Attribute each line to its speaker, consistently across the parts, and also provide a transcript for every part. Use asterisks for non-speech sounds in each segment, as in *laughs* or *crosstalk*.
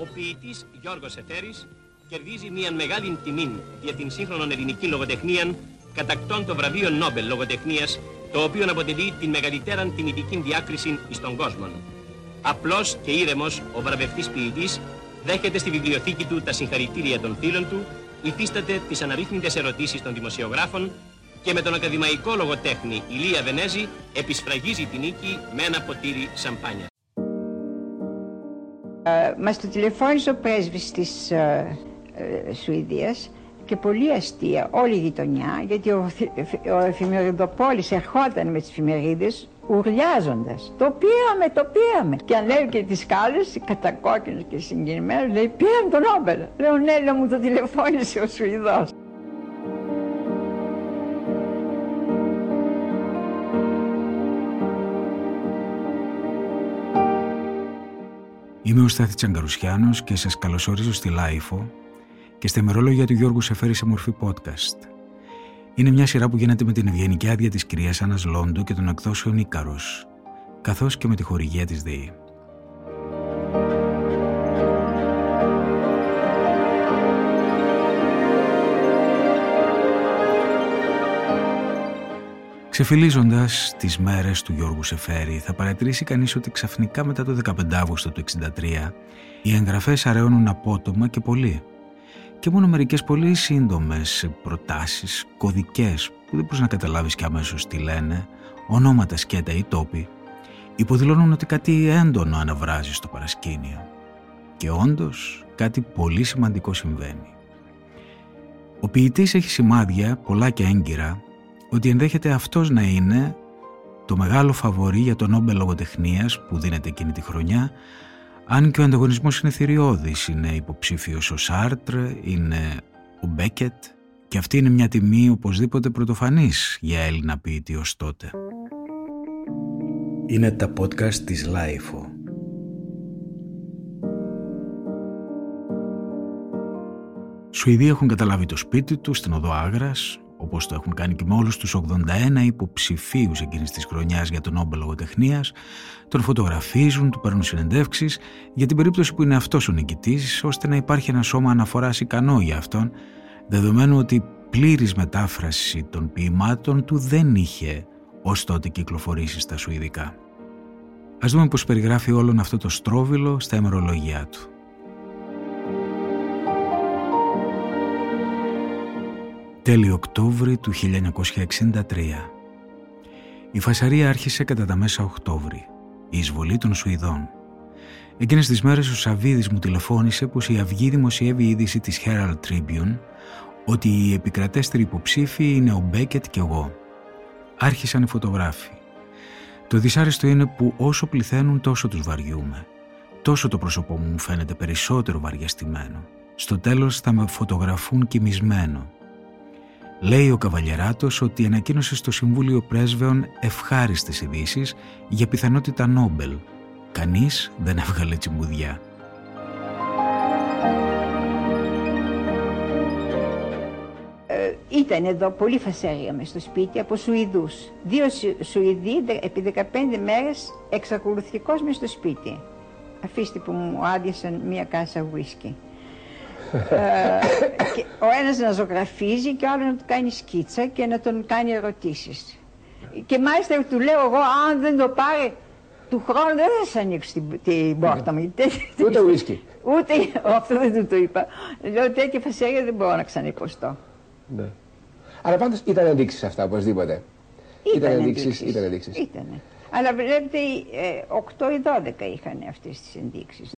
Speaker 1: Ο ποιητής Γιώργος Εφέρης κερδίζει μια μεγάλη τιμή για την σύγχρονη ελληνική λογοτεχνία κατακτών το βραβείο Νόμπελ λογοτεχνίας το οποίο αποτελεί την μεγαλύτερη τιμητική διάκριση στον κόσμο. Απλός και ήρεμος ο βραβευτής ποιητής δέχεται στη βιβλιοθήκη του τα συγχαρητήρια των φίλων του, υφίσταται τις αναρρύθμιτες ερωτήσεις των δημοσιογράφων και με τον ακαδημαϊκό λογοτέχνη Ηλία Βενέζη επισφραγίζει την νίκη με ένα ποτήρι σαμπάνια.
Speaker 2: Ε, μας το τηλεφώνησε ο πρέσβης της ε, ε, Σουηδίας και πολύ αστεία όλη η γειτονιά γιατί ο, ο εφημεριδοπόλης ερχόταν με τις εφημερίδες ουρλιάζοντας. Το πήραμε, το πήραμε. Και αν λέει και τις κάλες, κατακόκκινος και συγκινημένος, λέει πήραμε τον Νόμπελ. Λέω ναι, λέω μου το τηλεφώνησε ο Σουηδός.
Speaker 3: Είμαι ο Στάθης Τσαγκαρουσιάνος και σας καλωσορίζω στη LiFO και στα ημερολόγια του Γιώργου Σεφέρη σε μορφή podcast. Είναι μια σειρά που γίνεται με την ευγενική άδεια της κυρίας Άννας Λόντου και των εκδόσεων Ίκαρος, καθώς και με τη χορηγία της ΔΕΗ. Ξεφυλλίζοντας τις μέρες του Γιώργου Σεφέρη, θα παρατηρήσει κανείς ότι ξαφνικά μετά το 15 Αύγουστο του 1963 οι εγγραφές αραιώνουν απότομα και πολύ. Και μόνο μερικές πολύ σύντομες προτάσεις, κωδικές, που δεν μπορείς να καταλάβεις και αμέσως τι λένε, ονόματα σκέτα ή τόποι, υποδηλώνουν ότι κάτι έντονο αναβράζει στο παρασκήνιο. Και όντως κάτι πολύ σημαντικό συμβαίνει. Ο ποιητής έχει σημάδια, πολλά και έγκυρα, ότι ενδέχεται αυτός να είναι το μεγάλο φαβορή για το Νόμπελ Λογοτεχνίας που δίνεται εκείνη τη χρονιά αν και ο ανταγωνισμός είναι θηριώδης, είναι υποψήφιος ο Σάρτρ, είναι ο Μπέκετ και αυτή είναι μια τιμή οπωσδήποτε πρωτοφανής για Έλληνα ποιητή ως τότε. Είναι τα podcast της LiFO. Σουηδοί έχουν καταλάβει το σπίτι τους στην οδό Άγρας, όπως το έχουν κάνει και με όλους τους 81 υποψηφίους εκείνης της χρονιάς για το Νόμπελ Λογοτεχνίας, τον φωτογραφίζουν, του παίρνουν συνεντεύξεις για την περίπτωση που είναι αυτός ο νικητής, ώστε να υπάρχει ένα σώμα αναφοράς ικανό για αυτόν, δεδομένου ότι πλήρης μετάφραση των ποιημάτων του δεν είχε ως τότε κυκλοφορήσει στα Σουηδικά. Ας δούμε πώς περιγράφει όλον αυτό το στρόβιλο στα ημερολογιά του. Τέλη Οκτώβρη του 1963. Η φασαρία άρχισε κατά τα μέσα Οκτώβρη, η εισβολή των Σουηδών. Εκείνες τις μέρες ο Σαββίδης μου τηλεφώνησε πως η Αυγή δημοσιεύει η είδηση της Herald Tribune ότι οι επικρατέστεροι υποψήφοι είναι ο Μπέκετ και εγώ. Άρχισαν οι φωτογράφοι. Το δυσάρεστο είναι που όσο πληθαίνουν τόσο τους βαριούμε. Τόσο το πρόσωπό μου μου φαίνεται περισσότερο βαριαστημένο. Στο τέλος θα με φωτογραφούν κοιμισμένο Λέει ο Καβαλιεράτος ότι ανακοίνωσε στο Συμβούλιο Πρέσβεων ευχάριστες ειδήσεις για πιθανότητα Νόμπελ. Κανείς δεν έβγαλε τσιμουδιά.
Speaker 2: Ε, ήταν εδώ πολύ φασαρία μες στο σπίτι από Σουηδούς. Δύο Σουηδοί επί 15 μέρες εξακολουθητικός μες στο σπίτι. Αφήστε που μου άδειασαν μία κάσα ουίσκι. Ε, ο ένας να ζωγραφίζει και ο άλλος να του κάνει σκίτσα και να τον κάνει ερωτήσεις. Και μάλιστα του λέω εγώ, αν δεν το πάρει του χρόνου δεν θα σα ανοίξω την, την πόρτα μου.
Speaker 4: Ούτε ουίσκι.
Speaker 2: Ούτε, αυτό δεν του το είπα. Λέω τέτοια φασέρια δεν μπορώ να ξαναυποστώ.
Speaker 4: Ναι. Αλλά πάντως ήταν ενδείξεις αυτά οπωσδήποτε.
Speaker 2: Ήταν,
Speaker 4: ήταν ενδείξεις. Ήταν ενδείξεις.
Speaker 2: Ήτανε. Αλλά βλέπετε, 8 ή 12 είχαν αυτές τις ενδείξεις.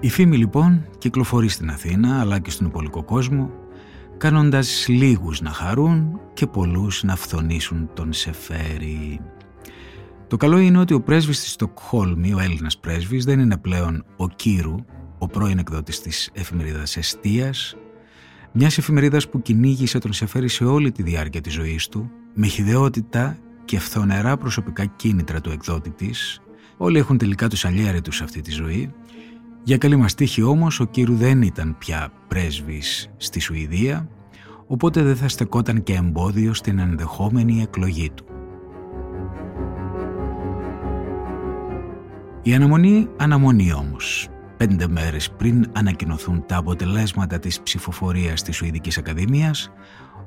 Speaker 3: Η φήμη λοιπόν κυκλοφορεί στην Αθήνα αλλά και στον υπολικό κόσμο κάνοντας λίγους να χαρούν και πολλούς να φθονήσουν τον Σεφέρι. Το καλό είναι ότι ο πρέσβης της Στοκχόλμη, ο Έλληνας πρέσβης, δεν είναι πλέον ο Κύρου, ο πρώην εκδότης της εφημερίδας Εστίας, μιας εφημερίδας που κυνήγησε τον Σεφέρι σε όλη τη διάρκεια της ζωής του, με χιδεότητα και φθονερά προσωπικά κίνητρα του εκδότη της. Όλοι έχουν τελικά τους αλλιέρετους σε αυτή τη ζωή. Για καλή μας τύχη όμως ο Κύρου δεν ήταν πια πρέσβης στη Σουηδία, οπότε δεν θα στεκόταν και εμπόδιο στην ενδεχόμενη εκλογή του. Η αναμονή αναμονή όμως. Πέντε μέρες πριν ανακοινωθούν τα αποτελέσματα της ψηφοφορίας της Σουηδικής Ακαδημίας,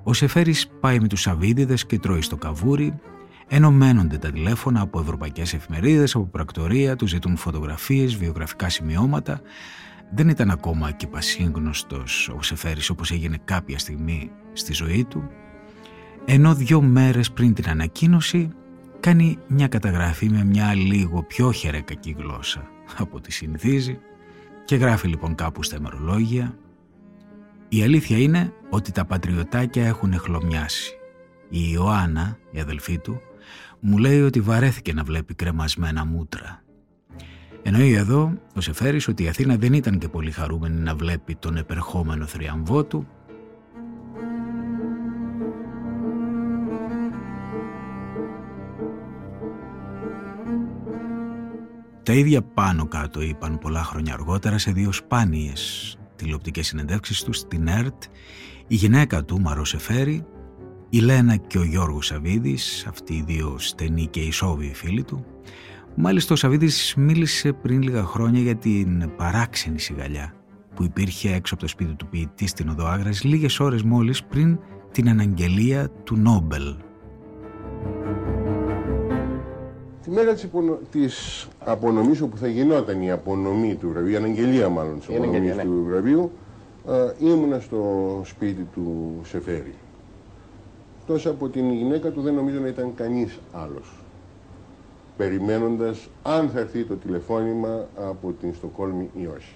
Speaker 3: ο Σεφέρης πάει με τους Σαββίδιδες και τρώει στο καβούρι, ενωμένονται τα τηλέφωνα από ευρωπαϊκές εφημερίδες, από πρακτορία, τους ζητούν φωτογραφίες, βιογραφικά σημειώματα. Δεν ήταν ακόμα και πασίγνωστος ο Σεφέρης όπως έγινε κάποια στιγμή στη ζωή του, ενώ δύο μέρες πριν την ανακοίνωση κάνει μια καταγραφή με μια λίγο πιο χερεκακή γλώσσα από τη συνηθίζει και γράφει λοιπόν κάπου στα ημερολόγια «Η αλήθεια είναι ότι τα πατριωτάκια έχουν εχλωμιάσει. Η Ιωάννα, η αδελφή του, μου λέει ότι βαρέθηκε να βλέπει κρεμασμένα μούτρα. Εννοεί εδώ ο Σεφέρης ότι η Αθήνα δεν ήταν και πολύ χαρούμενη να βλέπει τον επερχόμενο θριαμβό του Τα ίδια πάνω κάτω είπαν πολλά χρόνια αργότερα σε δύο σπάνιες τηλεοπτικές συνεντεύξεις τους στην ΕΡΤ η γυναίκα του Μαρό Σεφέρη, η Λένα και ο Γιώργος Σαβίδης, αυτοί οι δύο στενοί και ισόβιοι φίλοι του. Μάλιστα ο Σαβίδης μίλησε πριν λίγα χρόνια για την παράξενη σιγαλιά που υπήρχε έξω από το σπίτι του ποιητή στην Οδό Άγρας λίγες ώρες μόλις πριν την αναγγελία του Νόμπελ
Speaker 5: Τη μέρα της, απονο... της απονομής όπου θα γινόταν η απονομή του βραβείου, η αναγγελία μάλλον της απονομής ναι. του βραβείου, ήμουνα στο σπίτι του Σεφέρη. Τόσο από την γυναίκα του δεν νομίζω να ήταν κανείς άλλος. Περιμένοντας αν θα έρθει το τηλεφώνημα από την Στοκόλμη ή όχι.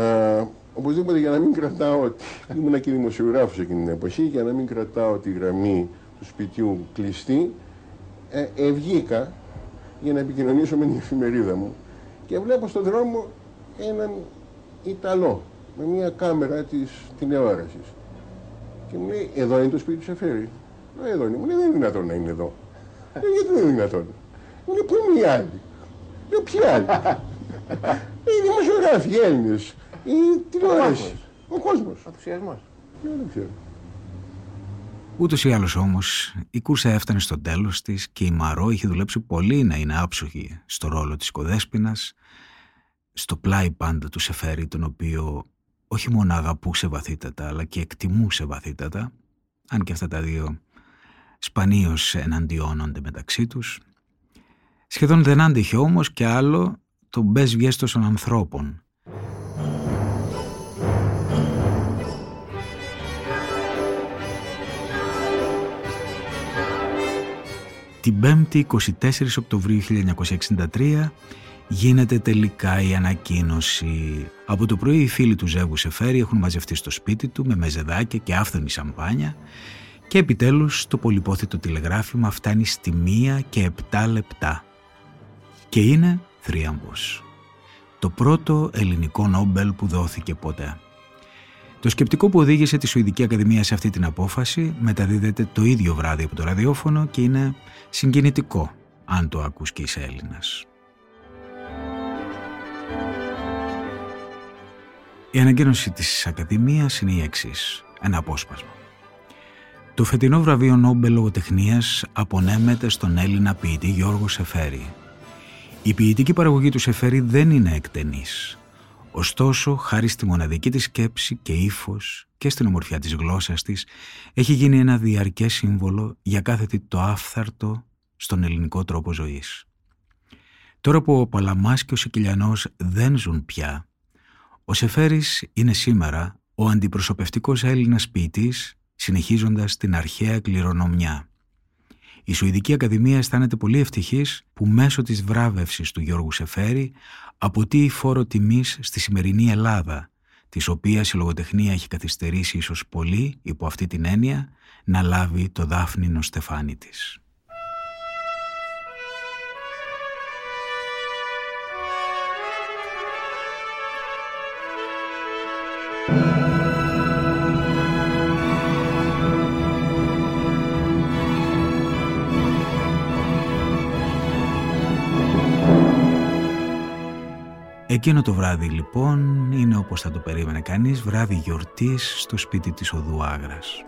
Speaker 5: Α, οπωσδήποτε για να μην κρατάω ότι *laughs* ήμουν και δημοσιογράφος εκείνη την εποχή, για να μην κρατάω τη γραμμή του σπιτιού κλειστή, ε, ευγήκα για να επικοινωνήσω με την εφημερίδα μου και βλέπω στον δρόμο έναν Ιταλό με μια κάμερα της τηλεόρασης και μου λέει εδώ είναι το σπίτι του Σεφέρη. Λέω εδώ είναι. Μου λέει δεν είναι δυνατόν να είναι εδώ. Λέω γιατί δεν είναι δυνατόν. Μου λέει πού είναι οι άλλοι; Λέω ποιοι άλλοι; Οι δημοσιογράφοι, οι Έλληνες, η τηλεόραση. Ο κόσμος.
Speaker 4: Ενθουσιασμός.
Speaker 5: Δεν ξέρω.
Speaker 3: Ούτως ή άλλως όμως, η κούρσα έφτανε στο τέλος της και η Μαρό είχε δουλέψει πολύ να είναι άψογη στο ρόλο της οικοδέσπινα, στο πλάι πάντα του Σεφέρη, τον οποίο όχι μόνο αγαπούσε βαθύτατα, αλλά και εκτιμούσε βαθύτατα, αν και αυτά τα δύο σπανίως εναντιώνονται μεταξύ τους. Σχεδόν δεν άντυχε όμως και άλλο το μπες βιέστος των ανθρώπων, Την 5η 24 Οκτωβρίου 1963 γίνεται τελικά η ανακοίνωση. Από το πρωί οι φίλοι του Ζεύγου Σεφέρη έχουν μαζευτεί στο σπίτι του με μεζεδάκια και άφθονη σαμπάνια και επιτέλους το πολυπόθητο τηλεγράφημα φτάνει στη μία και επτά λεπτά. Και είναι θρίαμβος. Το πρώτο ελληνικό Νόμπελ που δόθηκε ποτέ. Το σκεπτικό που οδήγησε τη Σουηδική Ακαδημία σε αυτή την απόφαση μεταδίδεται το ίδιο βράδυ από το ραδιόφωνο και είναι συγκινητικό αν το ακούς και είσαι Έλληνας. Η ανακοίνωση της Ακαδημίας είναι η εξής. Ένα απόσπασμα. Το φετινό βραβείο Νόμπελ Λογοτεχνίας απονέμεται στον Έλληνα ποιητή Γιώργο Σεφέρη. Η ποιητική παραγωγή του Σεφέρη δεν είναι εκτενής. Ωστόσο, χάρη στη μοναδική της σκέψη και ύφος και στην ομορφιά της γλώσσας της, έχει γίνει ένα διαρκές σύμβολο για κάθε τι το άφθαρτο στον ελληνικό τρόπο ζωής. Τώρα που ο Παλαμάς και ο Σικυλιανός δεν ζουν πια, ο Σεφέρης είναι σήμερα ο αντιπροσωπευτικός Έλληνας ποιητής συνεχίζοντας την αρχαία κληρονομιά. Η Σουηδική Ακαδημία αισθάνεται πολύ ευτυχής που μέσω της βράβευσης του Γιώργου Σεφέρη αποτείει φόρο τιμής στη σημερινή Ελλάδα, της οποίας η λογοτεχνία έχει καθυστερήσει ίσως πολύ υπό αυτή την έννοια να λάβει το δάφνινο στεφάνι της. Εκείνο το βράδυ λοιπόν είναι όπως θα το περίμενε κανείς βράδυ γιορτής στο σπίτι της Οδού Άγρας.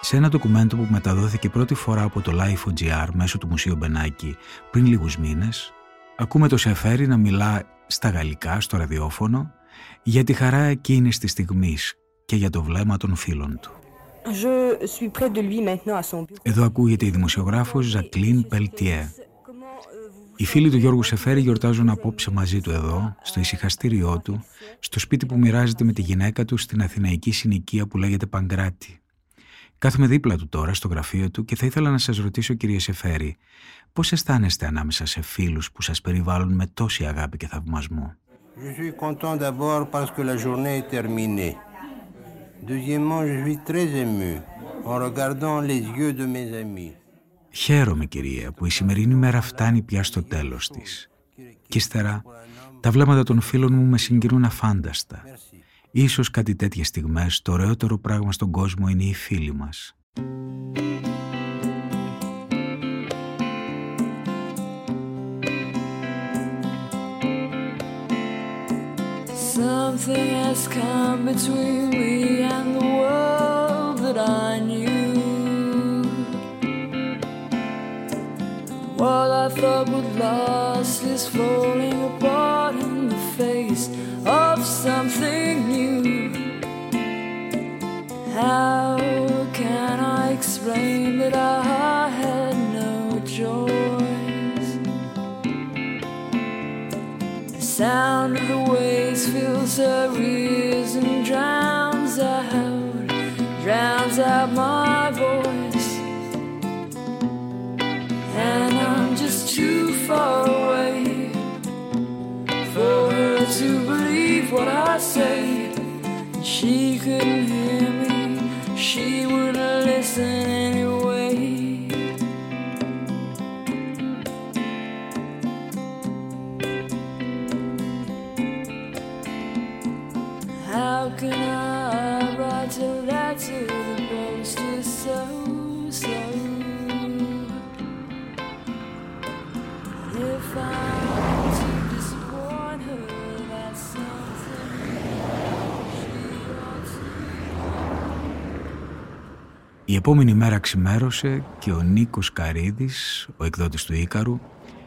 Speaker 3: Σε ένα ντοκουμέντο που μεταδόθηκε πρώτη φορά από το Life.gr μέσω του Μουσείου Μπενάκη πριν λίγους μήνες, ακούμε το Σεφέρι να μιλά στα γαλλικά, στο ραδιόφωνο, για τη χαρά εκείνης της στιγμής και για το βλέμμα των φίλων του. Εδώ ακούγεται η δημοσιογράφος Ζακλίν Πελτιέ. Οι φίλοι του Γιώργου Σεφέρη γιορτάζουν απόψε μαζί του εδώ, στο ησυχαστήριό του, στο σπίτι που μοιράζεται με τη γυναίκα του στην αθηναϊκή συνοικία που λέγεται Παγκράτη. Κάθομαι δίπλα του τώρα στο γραφείο του και θα ήθελα να σας ρωτήσω κύριε Σεφέρη, πώς αισθάνεστε ανάμεσα σε φίλους που σας περιβάλλουν με τόση αγάπη και θαυμασμό;
Speaker 6: Je suis content d'abord parce que la journée est terminée. Deuxièmement, je suis très ému en regardant les yeux de mes amis.
Speaker 3: Χαίρομαι κυρία που η σημερινή μέρα φτάνει πια στο τέλος της. Κι ύστερα τα βλέμματα των φίλων μου με συγκινούν αφάνταστα. Ίσως κάτι τέτοιες στιγμές το ωραιότερο πράγμα στον κόσμο είναι οι φίλοι μας. Something has come between me and the world that I knew. What I thought would last is falling apart in the face of something new. How can I explain that I sound of the waves fills her ears and drowns out, drowns out my voice. And I'm just too far away for her to believe what I say. She couldn't hear me, she wouldn't listen Η επόμενη μέρα ξημέρωσε και ο Νίκος Καρίδης, ο εκδότης του Ίκαρου,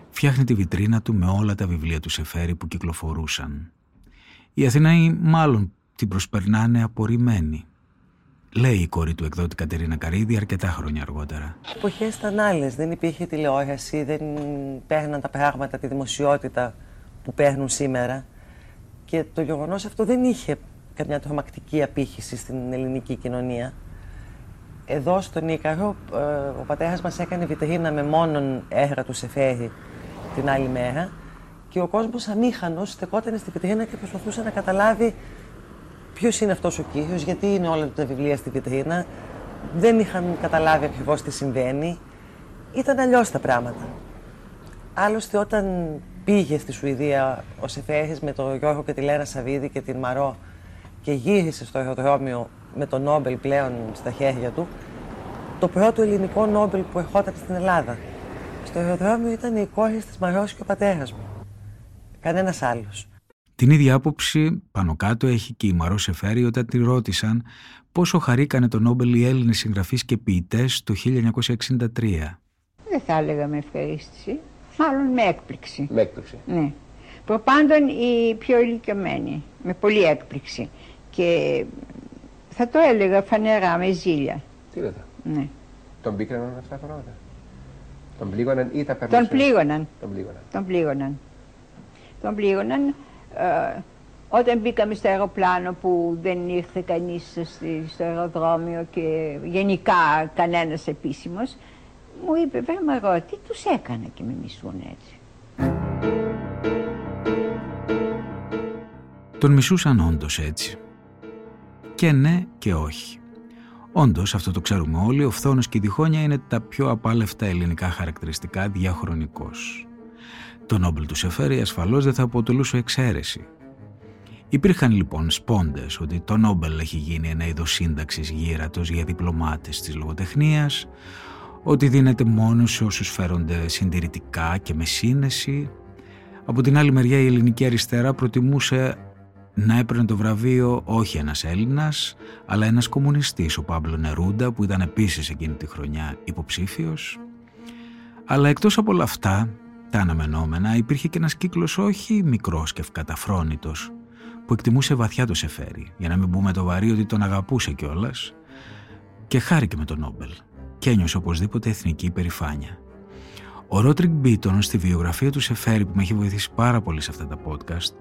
Speaker 3: φτιάχνει τη βιτρίνα του με όλα τα βιβλία του Σεφέρη που κυκλοφορούσαν. Οι Αθηναίοι μάλλον την προσπερνάνε απορριμμένη. Λέει η κόρη του εκδότη Κατερίνα Καρίδη αρκετά χρόνια αργότερα.
Speaker 7: Οι εποχές ήταν άλλες. Δεν υπήρχε τηλεόραση, δεν παίρναν τα πράγματα, τη δημοσιότητα που παίρνουν σήμερα. Και το γεγονός αυτό δεν είχε καμιά τρομακτική απήχηση στην ελληνική κοινωνία. Εδώ στον Ίκαρο, ε, ο πατέρας μας έκανε βιτρίνα με μόνον έργα του Σεφέρη την άλλη μέρα και ο κόσμος αμήχανος στεκόταν στη βιτρίνα και προσπαθούσε να καταλάβει ποιος είναι αυτός ο κύριος, γιατί είναι όλα τα βιβλία στη βιτρίνα. Δεν είχαν καταλάβει ακριβώς τι συμβαίνει. Ήταν αλλιώς τα πράγματα. Άλλωστε όταν πήγε στη Σουηδία ο Σεφέρης με τον Γιώργο και τη Λένα Σαββίδη και την Μαρό και γύρισε στο αεροδρόμιο με τον Νόμπελ πλέον στα χέρια του, το πρώτο ελληνικό Νόμπελ που ερχόταν στην Ελλάδα. Στο αεροδρόμιο ήταν η κόρη της Μαρός και ο πατέρας μου. Κανένας άλλος.
Speaker 3: Την ίδια άποψη πάνω κάτω έχει και η Μαρό Σεφέρη όταν τη ρώτησαν πόσο χαρήκανε το Νόμπελ οι Έλληνες συγγραφείς και ποιητές το 1963.
Speaker 2: Δεν θα έλεγα με ευχαρίστηση, μάλλον με έκπληξη.
Speaker 4: Με έκπληξη.
Speaker 2: Ναι. Προπάντων οι πιο ηλικιωμένοι, με πολύ έκπληξη. Και θα το έλεγα φανερά, με ζήλια.
Speaker 4: Τι λέτε;
Speaker 2: Ναι.
Speaker 4: Τον πήκαναν αυτά τα πράγματα; Τον πλήγωναν ή τα περνούσαν;
Speaker 2: Τον πλήγωναν.
Speaker 4: Τον πλήγωναν.
Speaker 2: Τον πλήγωναν. Τον πλήγωναν. Ε, όταν μπήκαμε στο αεροπλάνο που δεν ήρθε κανείς στη- στο αεροδρόμιο και γενικά κανένας επίσημος, μου είπε, βέβαια Μαρό, τι τους έκανα και με μισούν έτσι;
Speaker 3: Τον μισούσαν όντως έτσι. Και ναι και όχι. Όντως, αυτό το ξέρουμε όλοι, ο φθόνος και η διχόνοια είναι τα πιο απάλευτα ελληνικά χαρακτηριστικά διαχρονικώς. Το Νόμπελ του Σεφέρη ασφαλώς δεν θα αποτελούσε εξαίρεση. Υπήρχαν λοιπόν σπόντες ότι το Νόμπελ έχει γίνει ένα είδος σύνταξης γύρατος για διπλωμάτες της λογοτεχνίας, ότι δίνεται μόνος σε όσους φέρονται συντηρητικά και με σύνεση. Από την άλλη μεριά η ελληνική αριστερά προτιμούσε να έπαιρνε το βραβείο όχι ένας Έλληνας, αλλά ένας κομμουνιστής, ο Πάμπλο Νερούντα, που ήταν επίσης εκείνη τη χρονιά υποψήφιος. Αλλά εκτός από όλα αυτά, τα αναμενόμενα, υπήρχε και ένας κύκλος όχι μικρός και ευκαταφρόνητος, που εκτιμούσε βαθιά το Σεφέρι, για να μην πούμε το βαρύ ότι τον αγαπούσε κιόλας, και χάρηκε με τον Νόμπελ και ένιωσε οπωσδήποτε εθνική υπερηφάνεια. Ο Ρότρικ Μπίτον στη βιογραφία του Σεφέρι που με έχει βοηθήσει πάρα πολύ σε αυτά τα podcast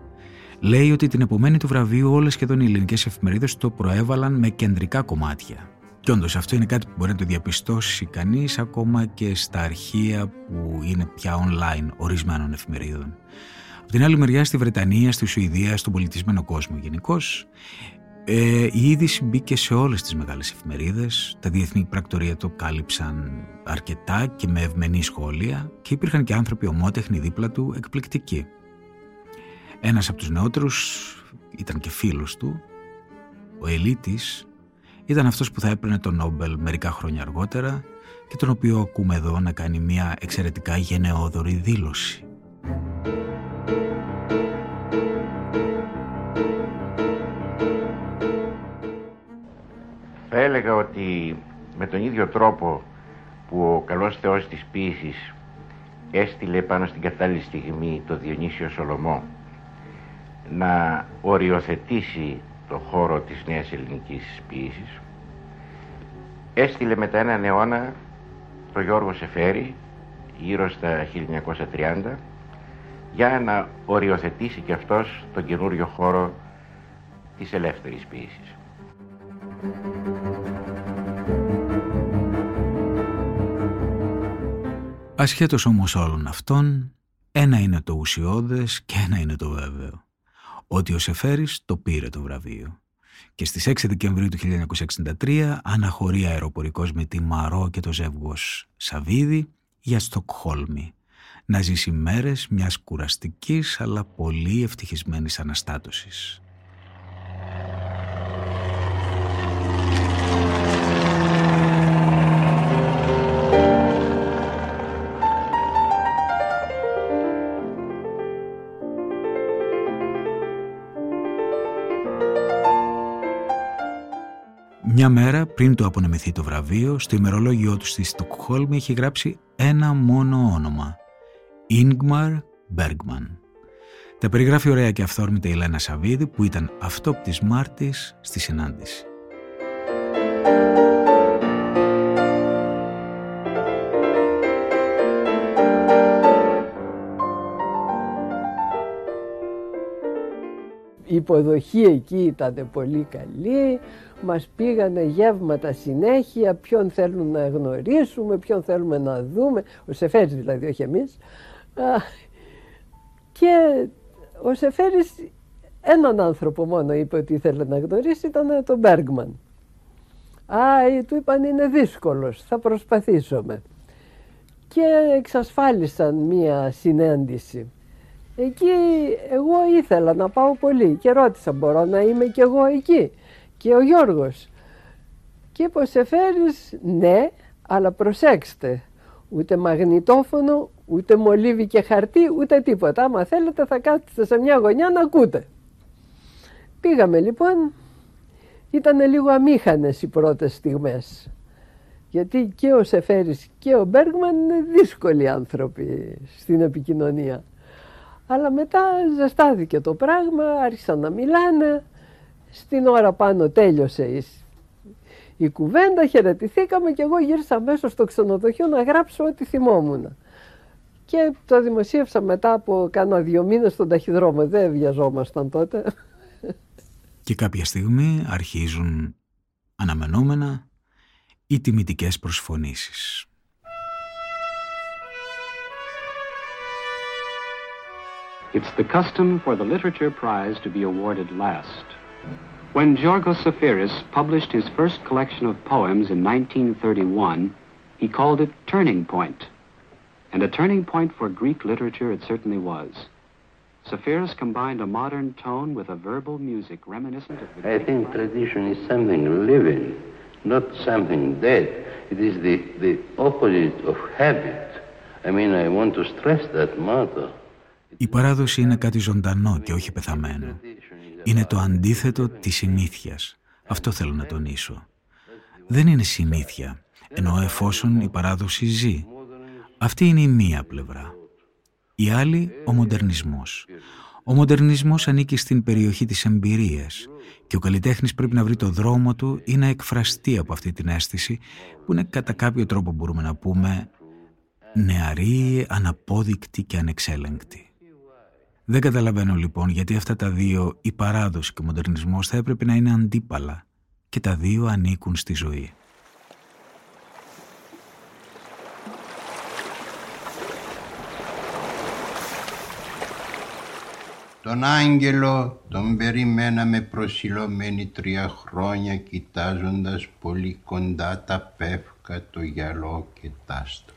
Speaker 3: λέει ότι την επομένη του βραβείου όλες σχεδόν οι ελληνικές εφημερίδες το προέβαλαν με κεντρικά κομμάτια. Και όντως αυτό είναι κάτι που μπορεί να το διαπιστώσει κανείς ακόμα και στα αρχεία που είναι πια online ορισμένων εφημερίδων. Από την άλλη μεριά στη Βρετανία, στη Σουηδία, στον πολιτισμένο κόσμο γενικώ, ε, η είδηση μπήκε σε όλες τις μεγάλες εφημερίδες, τα διεθνή πρακτορία το κάλυψαν αρκετά και με ευμενή σχόλια και υπήρχαν και άνθρωποι ομότεχνοι δίπλα του εκπληκτικοί. Ένας από τους νεότερους ήταν και φίλος του, ο Ελίτης, ήταν αυτός που θα έπαιρνε τον Νόμπελ μερικά χρόνια αργότερα και τον οποίο ακούμε εδώ να κάνει μια εξαιρετικά γενναιόδορη δήλωση.
Speaker 8: Θα έλεγα ότι με τον ίδιο τρόπο που ο καλός Θεός της ποίησης έστειλε πάνω στην κατάλληλη στιγμή το Διονύσιο Σολομό να οριοθετήσει το χώρο της νέας ελληνικής ποίησης έστειλε μετά έναν αιώνα το Γιώργο Σεφέρη γύρω στα 1930 για να οριοθετήσει και αυτός τον καινούριο χώρο της ελεύθερης ποίησης.
Speaker 3: Ασχέτως όμως όλων αυτών, ένα είναι το ουσιώδες και ένα είναι το βέβαιο. Ότι ο Σεφέρης το πήρε το βραβείο. Και στις 6 Δεκεμβρίου του 1963 αναχωρεί αεροπορικός με τη Μαρό και το ζεύγος Σαβίδη για Στοκχόλμη να ζήσει μέρες μιας κουραστικής αλλά πολύ ευτυχισμένης αναστάτωσης. Μια μέρα πριν το απονεμηθεί το βραβείο, στο ημερολόγιο του στη Στοκχόλμη έχει γράψει ένα μόνο όνομα. Ίνγμαρ Μπέργκμαν. Τα περιγράφει ωραία και αυθόρμητα η Λένα Σαββίδη που ήταν αυτόπτης Μάρτης στη συνάντηση.
Speaker 9: Η υποδοχή εκεί ήταν πολύ καλή, μας πήγανε γεύματα συνέχεια, ποιον θέλουν να γνωρίσουμε, ποιον θέλουμε να δούμε, ο Σεφέρης δηλαδή, όχι εμείς. Και ο Σεφέρης έναν άνθρωπο μόνο είπε ότι ήθελε να γνωρίσει, ήταν τον Μπέργκμαν. Α, του είπαν είναι δύσκολος, θα προσπαθήσουμε. Και εξασφάλισαν μία συνέντηση. Εκεί εγώ ήθελα να πάω πολύ και ρώτησα μπορώ να είμαι κι εγώ εκεί; Και ο Γιώργος. Και είπε ο Σεφέρης ναι αλλά προσέξτε ούτε μαγνητόφωνο ούτε μολύβι και χαρτί ούτε τίποτα. Άμα θέλετε θα κάτσετε σε μια γωνιά να ακούτε. Πήγαμε λοιπόν, ήταν λίγο αμήχανες οι πρώτες στιγμές. Γιατί και ο Σεφέρης και ο Μπέργμαν είναι δύσκολοι άνθρωποι στην επικοινωνία. Αλλά μετά ζεστάθηκε το πράγμα, άρχισαν να μιλάνε. Στην ώρα πάνω τέλειωσε η, η κουβέντα, χαιρετηθήκαμε και εγώ γύρισα μέσα στο ξενοδοχείο να γράψω ό,τι θυμόμουν. Και το δημοσίευσα μετά από κάνα δύο μήνες στον ταχυδρόμο. Δεν βιαζόμασταν τότε.
Speaker 3: Και κάποια στιγμή αρχίζουν αναμενόμενα οι τιμητικές προσφωνήσεις.
Speaker 10: It's the custom for the Literature Prize to be awarded last. When Georgos Safiris published his first collection of poems in 1931, he called it Turning Point. And a turning point for Greek literature it certainly was. Safiris combined a modern tone with a verbal music reminiscent of the.
Speaker 6: I think tradition is something living, not something dead. It is the, the opposite of habit. I mean, I want to stress that matter.
Speaker 3: Η παράδοση είναι κάτι ζωντανό και όχι πεθαμένο. Είναι το αντίθετο της συνήθειας. Αυτό θέλω να τονίσω. Δεν είναι συνήθεια, ενώ εφόσον η παράδοση ζει. Αυτή είναι η μία πλευρά. Η άλλη, ο μοντερνισμός. Ο μοντερνισμός ανήκει στην περιοχή της εμπειρίας και ο καλλιτέχνης πρέπει να βρει το δρόμο του ή να εκφραστεί από αυτή την αίσθηση που είναι κατά κάποιο τρόπο μπορούμε να πούμε νεαρή, αναπόδεικτη και ανεξέλεγκτη. Δεν καταλαβαίνω λοιπόν γιατί αυτά τα δύο, η παράδοση και ο μοντερνισμός θα έπρεπε να είναι αντίπαλα και τα δύο ανήκουν στη ζωή.
Speaker 6: Τον άγγελο τον περιμέναμε προσιλωμένοι τρία χρόνια κοιτάζοντας πολύ κοντά τα πεύκα, το γυαλό και τ' άστρα.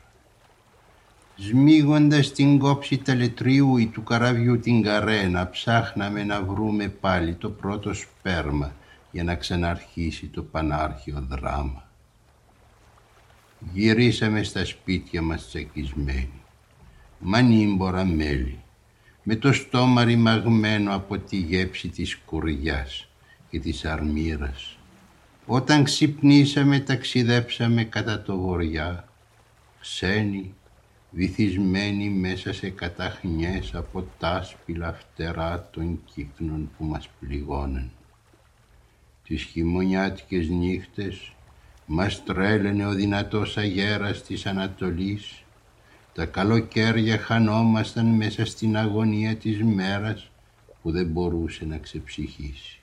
Speaker 6: Σμίγοντας την κόψη τελετρίου ή του καραβιού την καρένα ψάχναμε να βρούμε πάλι το πρώτο σπέρμα για να ξαναρχίσει το πανάρχιο δράμα. Γυρίσαμε στα σπίτια μας τσακισμένοι, μανίμπορα μέλη, με το στόμα ρημαγμένο από τη γέψη της κουριάς και της αρμύρας. Όταν ξυπνήσαμε ταξιδέψαμε κατά το βοριά, ξένοι, βυθισμένοι μέσα σε καταχνιές από τα σπηλα φτερά των κύκνων που μας πληγώναν. Τις χειμωνιάτικες νύχτες μας τρέλαινε ο δυνατός αγέρας της Ανατολής τα καλοκαίρια χανόμασταν μέσα στην αγωνία της μέρας που δεν μπορούσε να ξεψυχήσει.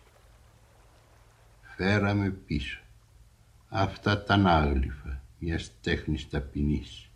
Speaker 6: Φέραμε πίσω αυτά τα ανάγλυφα μιας τέχνης ταπεινής.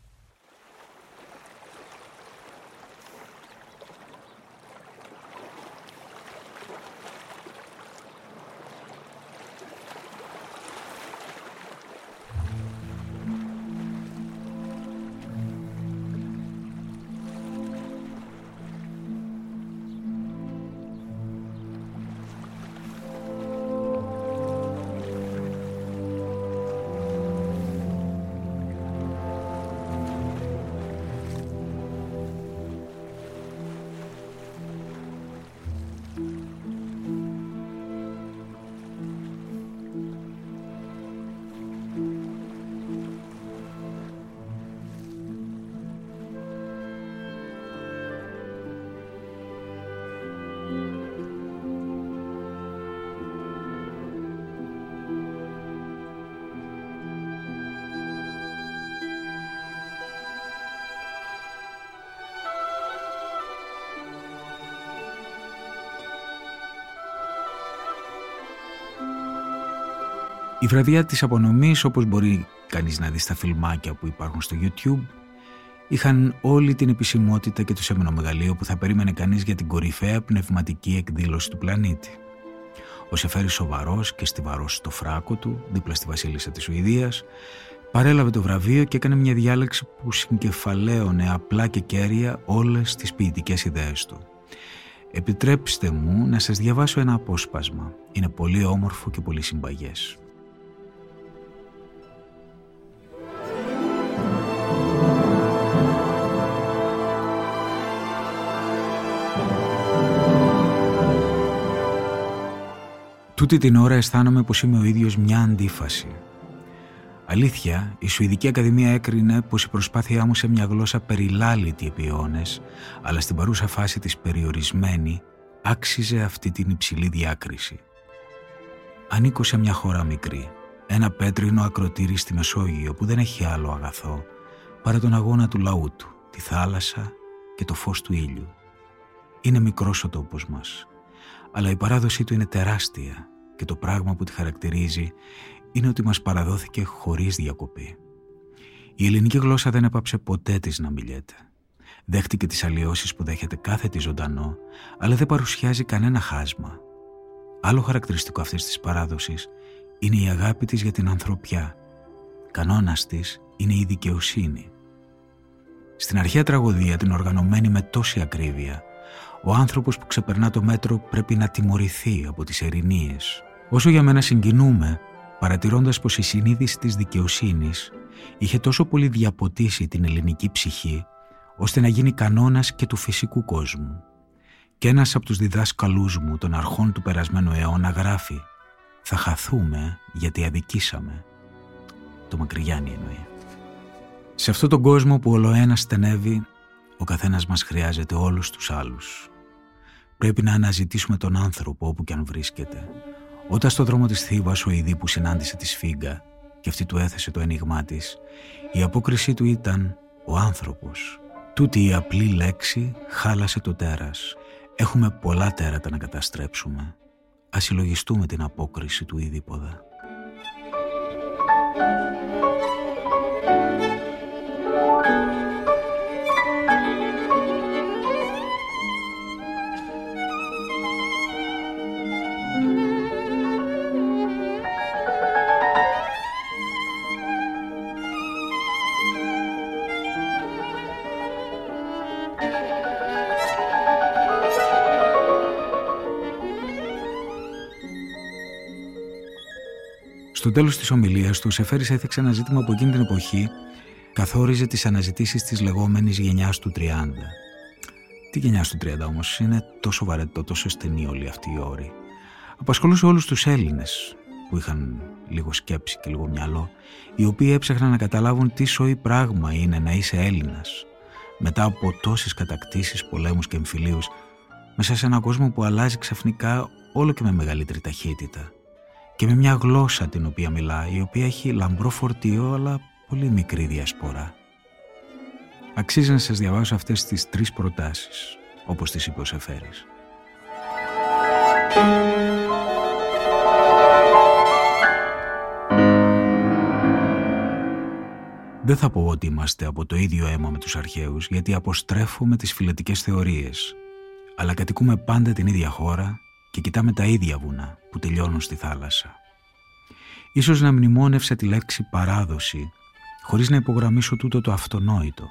Speaker 3: Η βραδιά της απονομής, όπως μπορεί κανείς να δει στα φιλμάκια που υπάρχουν στο YouTube, είχαν όλη την επισημότητα και το σέμενο μεγαλείο που θα περίμενε κανείς για την κορυφαία πνευματική εκδήλωση του πλανήτη. Ο Σεφέρης σοβαρός και στιβαρός στο φράκο του, δίπλα στη βασίλισσα της Σουηδίας, παρέλαβε το βραβείο και έκανε μια διάλεξη που συγκεφαλαίωνε απλά και κέρια όλες τις ποιητικές ιδέες του. Επιτρέψτε μου να σας διαβάσω ένα απόσπασμα. Είναι πολύ όμορφο και πολύ συμπαγές. Τούτη την ώρα αισθάνομαι πως είμαι ο ίδιος μια αντίφαση. Αλήθεια, η Σουηδική Ακαδημία έκρινε πως η προσπάθειά μου σε μια γλώσσα περιλάλητη επί αιώνες, αλλά στην παρούσα φάση της περιορισμένη, άξιζε αυτή την υψηλή διάκριση. Ανήκω σε μια χώρα μικρή, ένα πέτρινο ακροτήρι στη Μεσόγειο που δεν έχει άλλο αγαθό παρά τον αγώνα του λαού του, τη θάλασσα και το φως του ήλιου. Είναι μικρός ο τόπος μας, αλλά η παράδοσή του είναι τεράστια και το πράγμα που τη χαρακτηρίζει είναι ότι μας παραδόθηκε χωρίς διακοπή. Η ελληνική γλώσσα δεν έπαψε ποτέ της να μιλιέται. Δέχτηκε τις αλλοιώσεις που δέχεται κάθε τη ζωντανό, αλλά δεν παρουσιάζει κανένα χάσμα. Άλλο χαρακτηριστικό αυτής της παράδοσης είναι η αγάπη της για την ανθρωπιά. Κανόνας της είναι η δικαιοσύνη. Στην αρχαία τραγωδία, την οργανωμένη με τόση ακρίβεια, Ο άνθρωπος που ξεπερνά το μέτρο πρέπει να τιμωρηθεί από τις ερηνίες. Όσο για μένα συγκινούμε, παρατηρώντας πως η συνείδηση της δικαιοσύνης είχε τόσο πολύ διαποτίσει την ελληνική ψυχή, ώστε να γίνει κανόνας και του φυσικού κόσμου. Και ένας από τους διδάσκαλούς μου των αρχών του περασμένου αιώνα γράφει «Θα χαθούμε γιατί αδικήσαμε». Το Μακρυγιάννη εννοεί. Σε αυτόν τον κόσμο που ολοένα στενεύει, ο καθένας μας χρειάζεται όλους τους άλλους. Πρέπει να αναζητήσουμε τον άνθρωπο όπου και αν βρίσκεται. Όταν στο δρόμο της Θήβας ο Ιδί που συνάντησε τη Σφίγγα και αυτή του έθεσε το ένιγμά της, η απόκρισή του ήταν «ο άνθρωπος». Τούτη η απλή λέξη χάλασε το τέρας. Έχουμε πολλά τέρατα να καταστρέψουμε. Ας συλλογιστούμε την απόκριση του Ιδίποδα. Στο τέλος της ομιλίας του, ο Σεφέρης έθιξε ένα ζήτημα που εκείνη την εποχή καθόριζε τις αναζητήσεις της λεγόμενης γενιάς του 30. Τι γενιάς του 30 όμως, είναι τόσο βαρετό, τόσο στενή όλη αυτή η όρη. Απασχολούσε όλους τους Έλληνες που είχαν λίγο σκέψη και λίγο μυαλό, οι οποίοι έψαχναν να καταλάβουν τι σοή πράγμα είναι να είσαι Έλληνας, μετά από τόσες κατακτήσεις, πολέμους και εμφυλίους, μέσα σε έναν κόσμο που αλλάζει ξαφνικά όλο και με μεγαλύτερη ταχύτητα και με μια γλώσσα την οποία μιλάει, η οποία έχει λαμπρό φορτίο αλλά πολύ μικρή διασπορά. Αξίζει να σας διαβάσω αυτές τις τρεις προτάσεις, όπως τις είπε ο Σεφέρης. Δεν θα πω ότι είμαστε από το ίδιο αίμα με τους αρχαίους, γιατί αποστρέφουμε τις φιλετικές θεωρίες, αλλά κατοικούμε πάντα την ίδια χώρα και κοιτάμε τα ίδια βουνά που τελειώνουν στη θάλασσα. Ίσως να μνημόνευσα τη λέξη παράδοση χωρίς να υπογραμμίσω τούτο το αυτονόητο,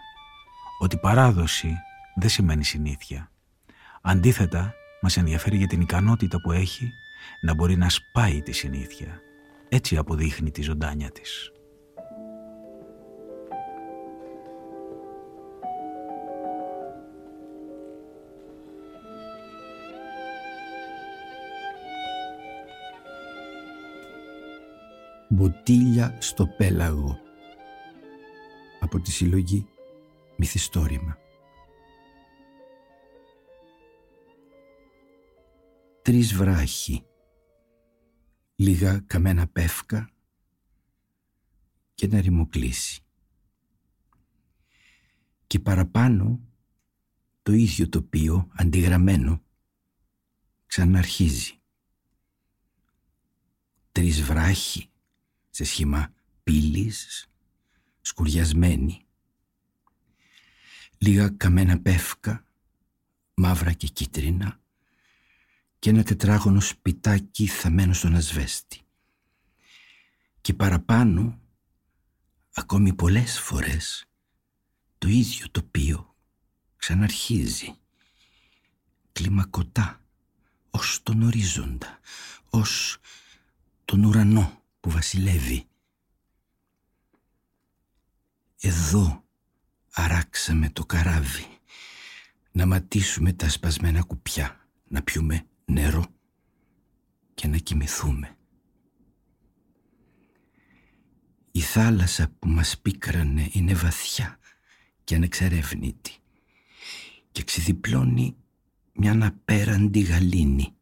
Speaker 3: ότι παράδοση δεν σημαίνει συνήθεια. Αντίθετα, μας ενδιαφέρει για την ικανότητα που έχει να μπορεί να σπάει τη συνήθεια. Έτσι αποδείχνει τη ζωντάνια της.
Speaker 11: «Μποτίλια στο πέλαγο» από τη συλλογή «Μυθιστόρημα». Τρεις βράχοι, λίγα καμένα πεύκα και ένα ρημοκλήσι. Και παραπάνω το ίδιο τοπίο αντιγραμμένο ξαναρχίζει. Τρεις βράχοι σε σχήμα πύλης, σκουριασμένη. Λίγα καμένα πεύκα, μαύρα και κίτρινα και ένα τετράγωνο σπιτάκι θαμένο στον ασβέστη. Και παραπάνω, ακόμη πολλές φορές, το ίδιο τοπίο ξαναρχίζει, κλιμακωτά, ως τον ορίζοντα, ως τον ουρανό που βασιλεύει. Εδώ αράξαμε το καράβι να ματίσουμε τα σπασμένα κουπιά, να πιούμε νερό και να κοιμηθούμε. Η θάλασσα που μας πίκρανε είναι βαθιά και ανεξερεύνητη και ξεδιπλώνει μια απέραντη γαλήνη.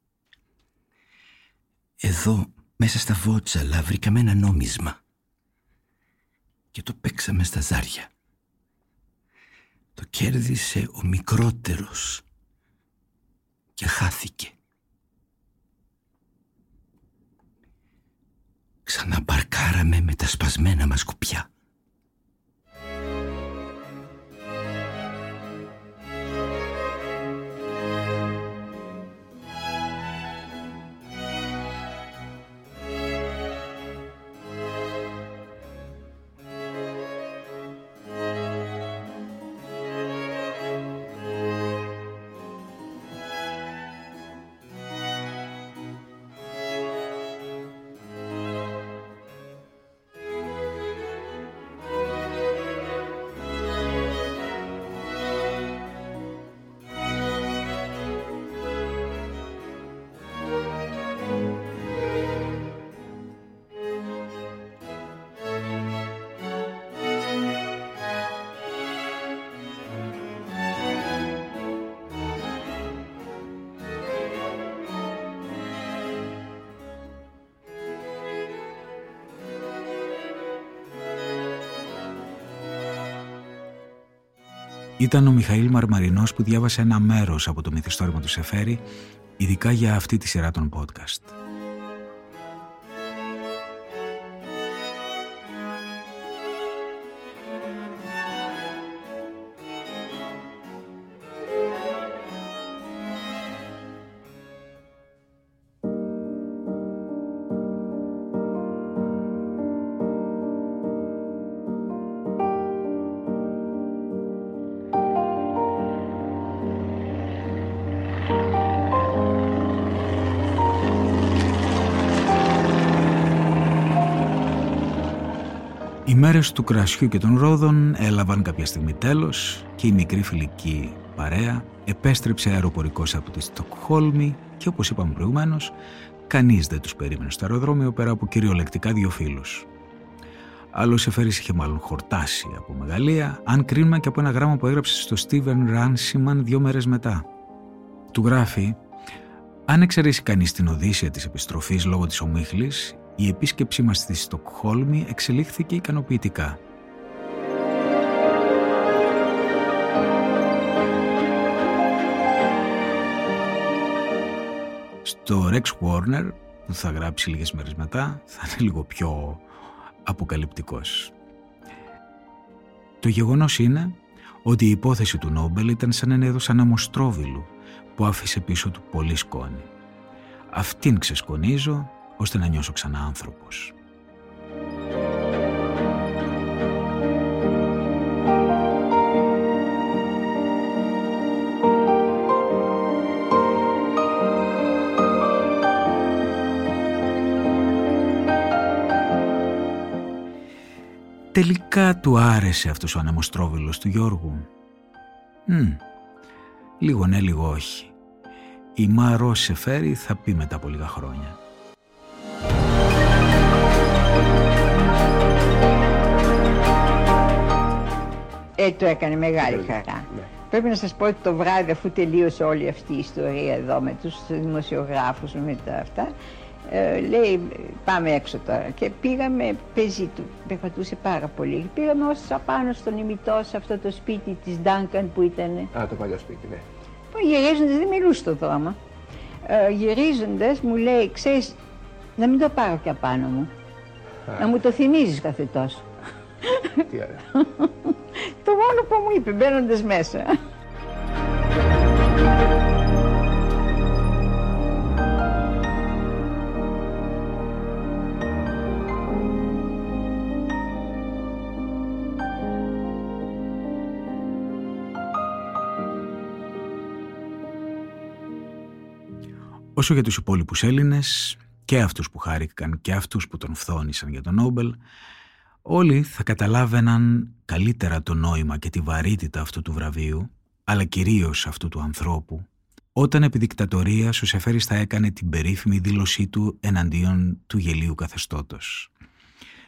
Speaker 11: Εδώ μέσα στα βότσαλα βρήκαμε ένα νόμισμα και το παίξαμε στα ζάρια. Το κέρδισε ο μικρότερος και χάθηκε. Ξαναμπαρκάραμε με τα σπασμένα μας κουπιά.
Speaker 3: Ήταν ο Μιχαήλ Μαρμαρινός που διάβασε ένα μέρος από το μυθιστόρημα του Σεφέρη, ειδικά για αυτή τη σειρά των podcast. Μέρες του κρασιού και των ρόδων έλαβαν κάποια στιγμή τέλος και η μικρή φιλική παρέα επέστρεψε αεροπορικός από τη Στοκχόλμη και όπως είπαμε προηγουμένως, κανείς δεν τους περίμενε στο αεροδρόμιο πέρα από κυριολεκτικά δύο φίλους. Άλλος εφέρης είχε μάλλον χορτάσει από μεγαλεία, αν κρίνουμε και από ένα γράμμα που έγραψε στο Στίβεν Ράνσιμαν δύο μέρες μετά. Του γράφει «Αν εξαιρέσει κανείς την οδύσσια της επιστροφής λόγω της ομίχλης, η επίσκεψή μας στη Στοκχόλμη εξελίχθηκε ικανοποιητικά. Στο Rex Warner, που θα γράψει λίγες μέρες μετά, θα είναι λίγο πιο αποκαλυπτικός. Το γεγονός είναι ότι η υπόθεση του Νόμπελ ήταν σαν ένα είδος αναμοστρόβιλου που άφησε πίσω του πολύ σκόνη. Αυτήν ξεσκονίζω ώστε να νιώσω ξανά άνθρωπος. Τελικά του άρεσε αυτός ο ανεμοστρόβιλος του Γιώργου. Μ, λίγο ναι, λίγο όχι. Η Μαρό Σεφέρη θα πει μετά από λίγα χρόνια.
Speaker 2: Ε, το έκανε μεγάλη χαρά. Ναι. Πρέπει να σας πω ότι το βράδυ αφού τελείωσε όλη αυτή η ιστορία εδώ με τους δημοσιογράφους με τα αυτά ε, λέει πάμε έξω τώρα. Και πήγαμε πεζί του, περπατούσε πάρα πολύ. Πήγαμε ως απάνω στον ημιτό σε αυτό το σπίτι της Ντάνκαν που ήταν
Speaker 4: Α, το παλιό σπίτι, ναι.
Speaker 2: Που γυρίζοντας δεν μιλούσε το δρόμο ε, γυρίζοντας μου λέει ξέρεις να μην το πάρω και απάνω μου. Να μου το θυμίζεις κάθε τόσο
Speaker 4: τι ωραία
Speaker 2: το μόνο που μου είπε μπαίνοντας μέσα.
Speaker 3: Όσο για τους υπόλοιπους Έλληνες, και αυτούς που χάρηκαν και αυτούς που τον φθόνησαν για τον Νόμπελ, όλοι θα καταλάβαιναν καλύτερα το νόημα και τη βαρύτητα αυτού του βραβείου, αλλά κυρίως αυτού του ανθρώπου, όταν επί δικτατορίας ο Σεφέρης θα έκανε την περίφημη δήλωσή του εναντίον του γελίου καθεστώτος.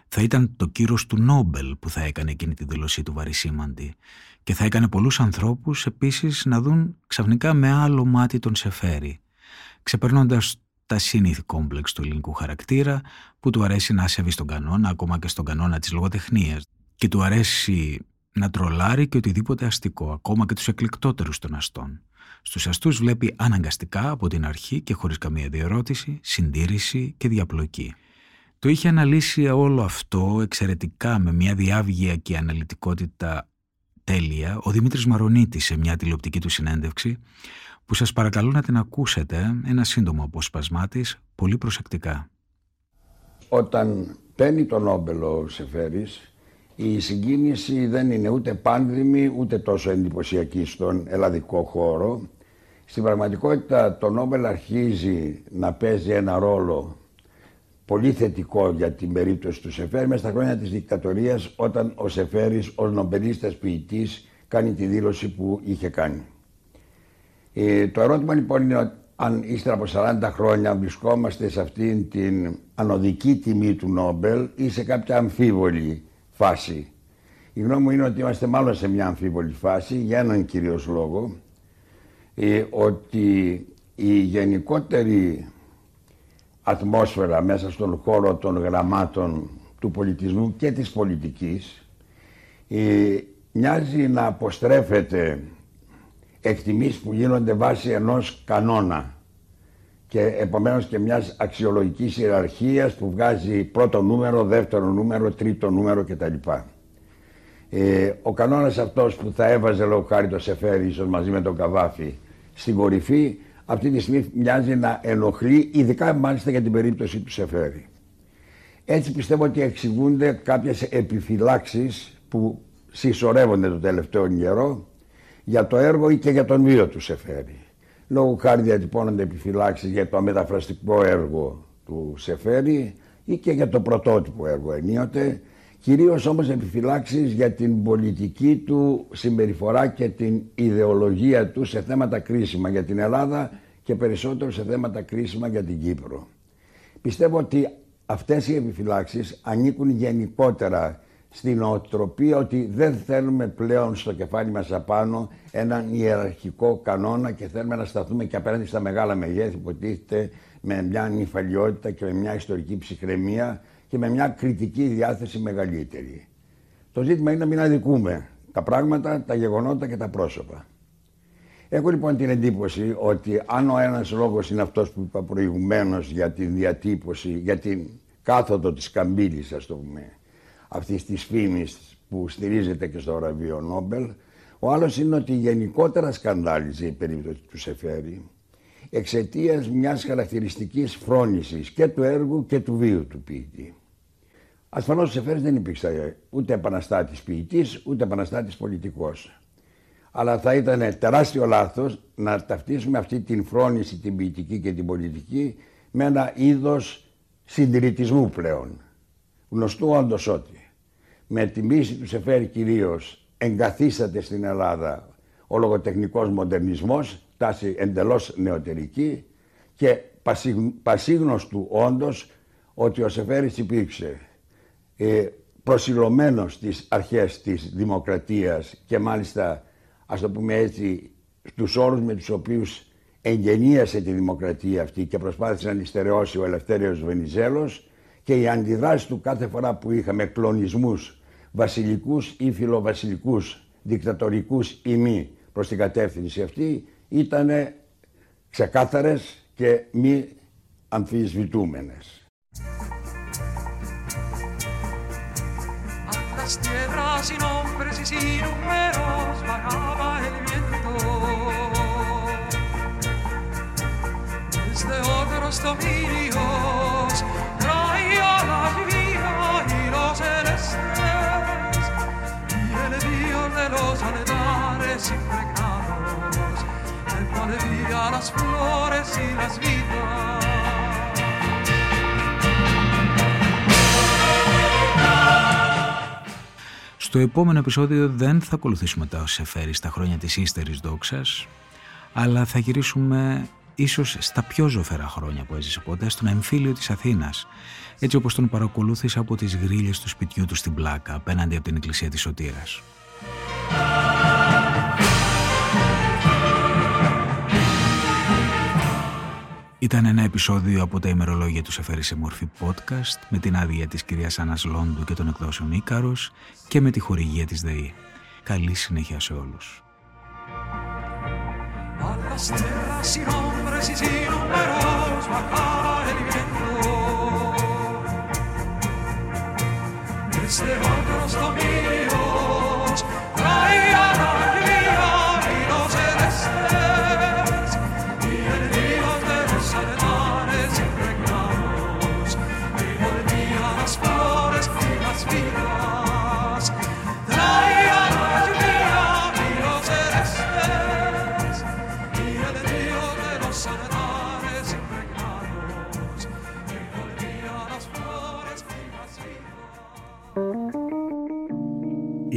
Speaker 3: Θα ήταν το κύρος του Νόμπελ που θα έκανε εκείνη τη δήλωσή του βαρισίμαντη και θα έκανε πολλούς ανθρώπους επίσης να δουν ξαφνικά με άλλο μάτι τον Σεφέρη, ξεπερνώντας τα σύνηθη κόμπλεξ του ελληνικού χαρακτήρα που του αρέσει να σεβεί στον κανόνα, ακόμα και στον κανόνα της λογοτεχνίας και του αρέσει να τρολάρει και οτιδήποτε αστικό, ακόμα και τους εκλεκτότερους των αστών. Στους αστούς βλέπει αναγκαστικά από την αρχή και χωρίς καμία διερώτηση, συντήρηση και διαπλοκή. Το είχε αναλύσει όλο αυτό εξαιρετικά με μια διάβγεια και αναλυτικότητα τέλεια ο Δημήτρης Μαρονίτης σε μια τηλεοπτική του συνέντευξη που σας παρακαλώ να την ακούσετε ένα σύντομο απόσπασμά της πολύ προσεκτικά.
Speaker 12: Όταν παίρνει τον Νόμπελ ο Σεφέρης, η συγκίνηση δεν είναι ούτε πάνδημη ούτε τόσο εντυπωσιακή στον ελλαδικό χώρο. Στην πραγματικότητα το Νόμπελ αρχίζει να παίζει ένα ρόλο πολύ θετικό για την περίπτωση του Σεφέρη μέσα στα χρόνια της δικτατορίας όταν ο Σεφέρης ως νομπελίστας ποιητής κάνει τη δήλωση που είχε κάνει. Ε, το ερώτημα λοιπόν είναι αν ύστερα από 40 χρόνια βρισκόμαστε σε αυτήν την ανωδική τιμή του Νόμπελ ή σε κάποια αμφίβολη φάση. Η γνώμη μου είναι ότι είμαστε μάλλον σε μια αμφίβολη φάση για έναν κυρίως λόγο ε, ότι η γενικότερη ατμόσφαιρα μέσα στον χώρο των γραμμάτων του πολιτισμού και της πολιτικής ε, μοιάζει να αποστρέφεται εκτιμήσεις που γίνονται βάσει ενός κανόνα και επομένως και μιας αξιολογικής ιεραρχίας που βγάζει πρώτο νούμερο, δεύτερο νούμερο, τρίτο νούμερο κτλ. Ε, ο κανόνας αυτός που θα έβαζε λόγω χάρη το Σεφέρι ίσως μαζί με τον Καβάφη στην κορυφή αυτή τη στιγμή μοιάζει να ενοχλεί ειδικά μάλιστα για την περίπτωση του Σεφέρι. Έτσι πιστεύω ότι εξηγούνται κάποιες επιφυλάξεις που συσσωρεύονται το τελευταίο καιρό για το έργο ή και για τον βίο τους Σεφέρι. Λόγω χάρη διατυπώνονται επιφυλάξεις για το μεταφραστικό έργο τους Σεφέρι ή και για το πρωτότυπο έργο ενίοτε, κυρίως όμως επιφυλάξεις για την πολιτική του συμπεριφορά και την ιδεολογία του σε θέματα κρίσιμα για την Ελλάδα και περισσότερο σε θέματα κρίσιμα για την Κύπρο. Πιστεύω ότι αυτές οι επιφυλάξεις ανήκουν γενικότερα στην οτροπία ότι δεν θέλουμε πλέον στο κεφάλι μας απάνω έναν ιεραρχικό κανόνα και θέλουμε να σταθούμε και απέναντι στα μεγάλα μεγέθη που τίθεται με μια νυφαλιότητα και με μια ιστορική ψυχραιμία και με μια κριτική διάθεση μεγαλύτερη. Το ζήτημα είναι να μην αδικούμε τα πράγματα, τα γεγονότα και τα πρόσωπα. Έχω λοιπόν την εντύπωση ότι αν ο ένας λόγος είναι αυτός που είπα προηγουμένως για την διατύπωση, για την κάθοδο της καμπύλης ας το πούμε, αυτής της φήμης που στηρίζεται και στο βραβείο Νόμπελ. Ο άλλος είναι ότι γενικότερα σκανδάλιζε η περίπτωση του Σεφέρη εξαιτίας μιας χαρακτηριστικής φρόνησης και του έργου και του βίου του ποιητή. Ασφαλώς ο Σεφέρης δεν υπήρξε ούτε επαναστάτης ποιητής, ούτε επαναστάτης πολιτικός. Αλλά θα ήταν τεράστιο λάθος να ταυτίσουμε αυτή την φρόνηση, την ποιητική και την πολιτική με ένα είδος συντηρητισμού πλέον γνωστού όντως ότι με την πίεση του Σεφέρη κυρίως εγκαθίσταται στην Ελλάδα ο λογοτεχνικός μοντερνισμός, τάση εντελώς νεωτερική και πασίγνωστου όντως ότι ο Σεφέρης υπήρξε ε, προσιλωμένος στις αρχές της δημοκρατίας και μάλιστα ας το πούμε έτσι στους όρους με τους οποίους εγγενίασε τη δημοκρατία αυτή και προσπάθησε να τη ο Ελευθέριος Βενιζέλος και οι αντιδράσει του κάθε φορά που είχαμε κλονισμούς βασιλικούς ή φιλοβασιλικούς, δικτατορικούς ή μη προς την κατεύθυνση αυτή ήταν ξεκάθαρες και μη αμφισβητούμενες.
Speaker 3: Las flores y las vidas. Στο επόμενο επεισόδιο δεν θα ακολουθήσουμε τα όσα φέρει στα χρόνια της ύστερης δόξας, αλλά θα γυρίσουμε ίσως στα πιο ζωφερά χρόνια που έζησε ποτέ, στον εμφύλιο της Αθήνας, έτσι όπως τον παρακολούθησα από τις γρίλες του σπιτιού του στην Πλάκα, απέναντι από την εκκλησία της Σωτήρας. Ήταν ένα επεισόδιο από τα ημερολόγια του Σεφέρη σε μορφή podcast με την άδεια της κυρίας Άννας Λόντου και των εκδόσεων Ίκαρος και με τη χορηγία της ΔΕΗ. Καλή συνέχεια σε όλους.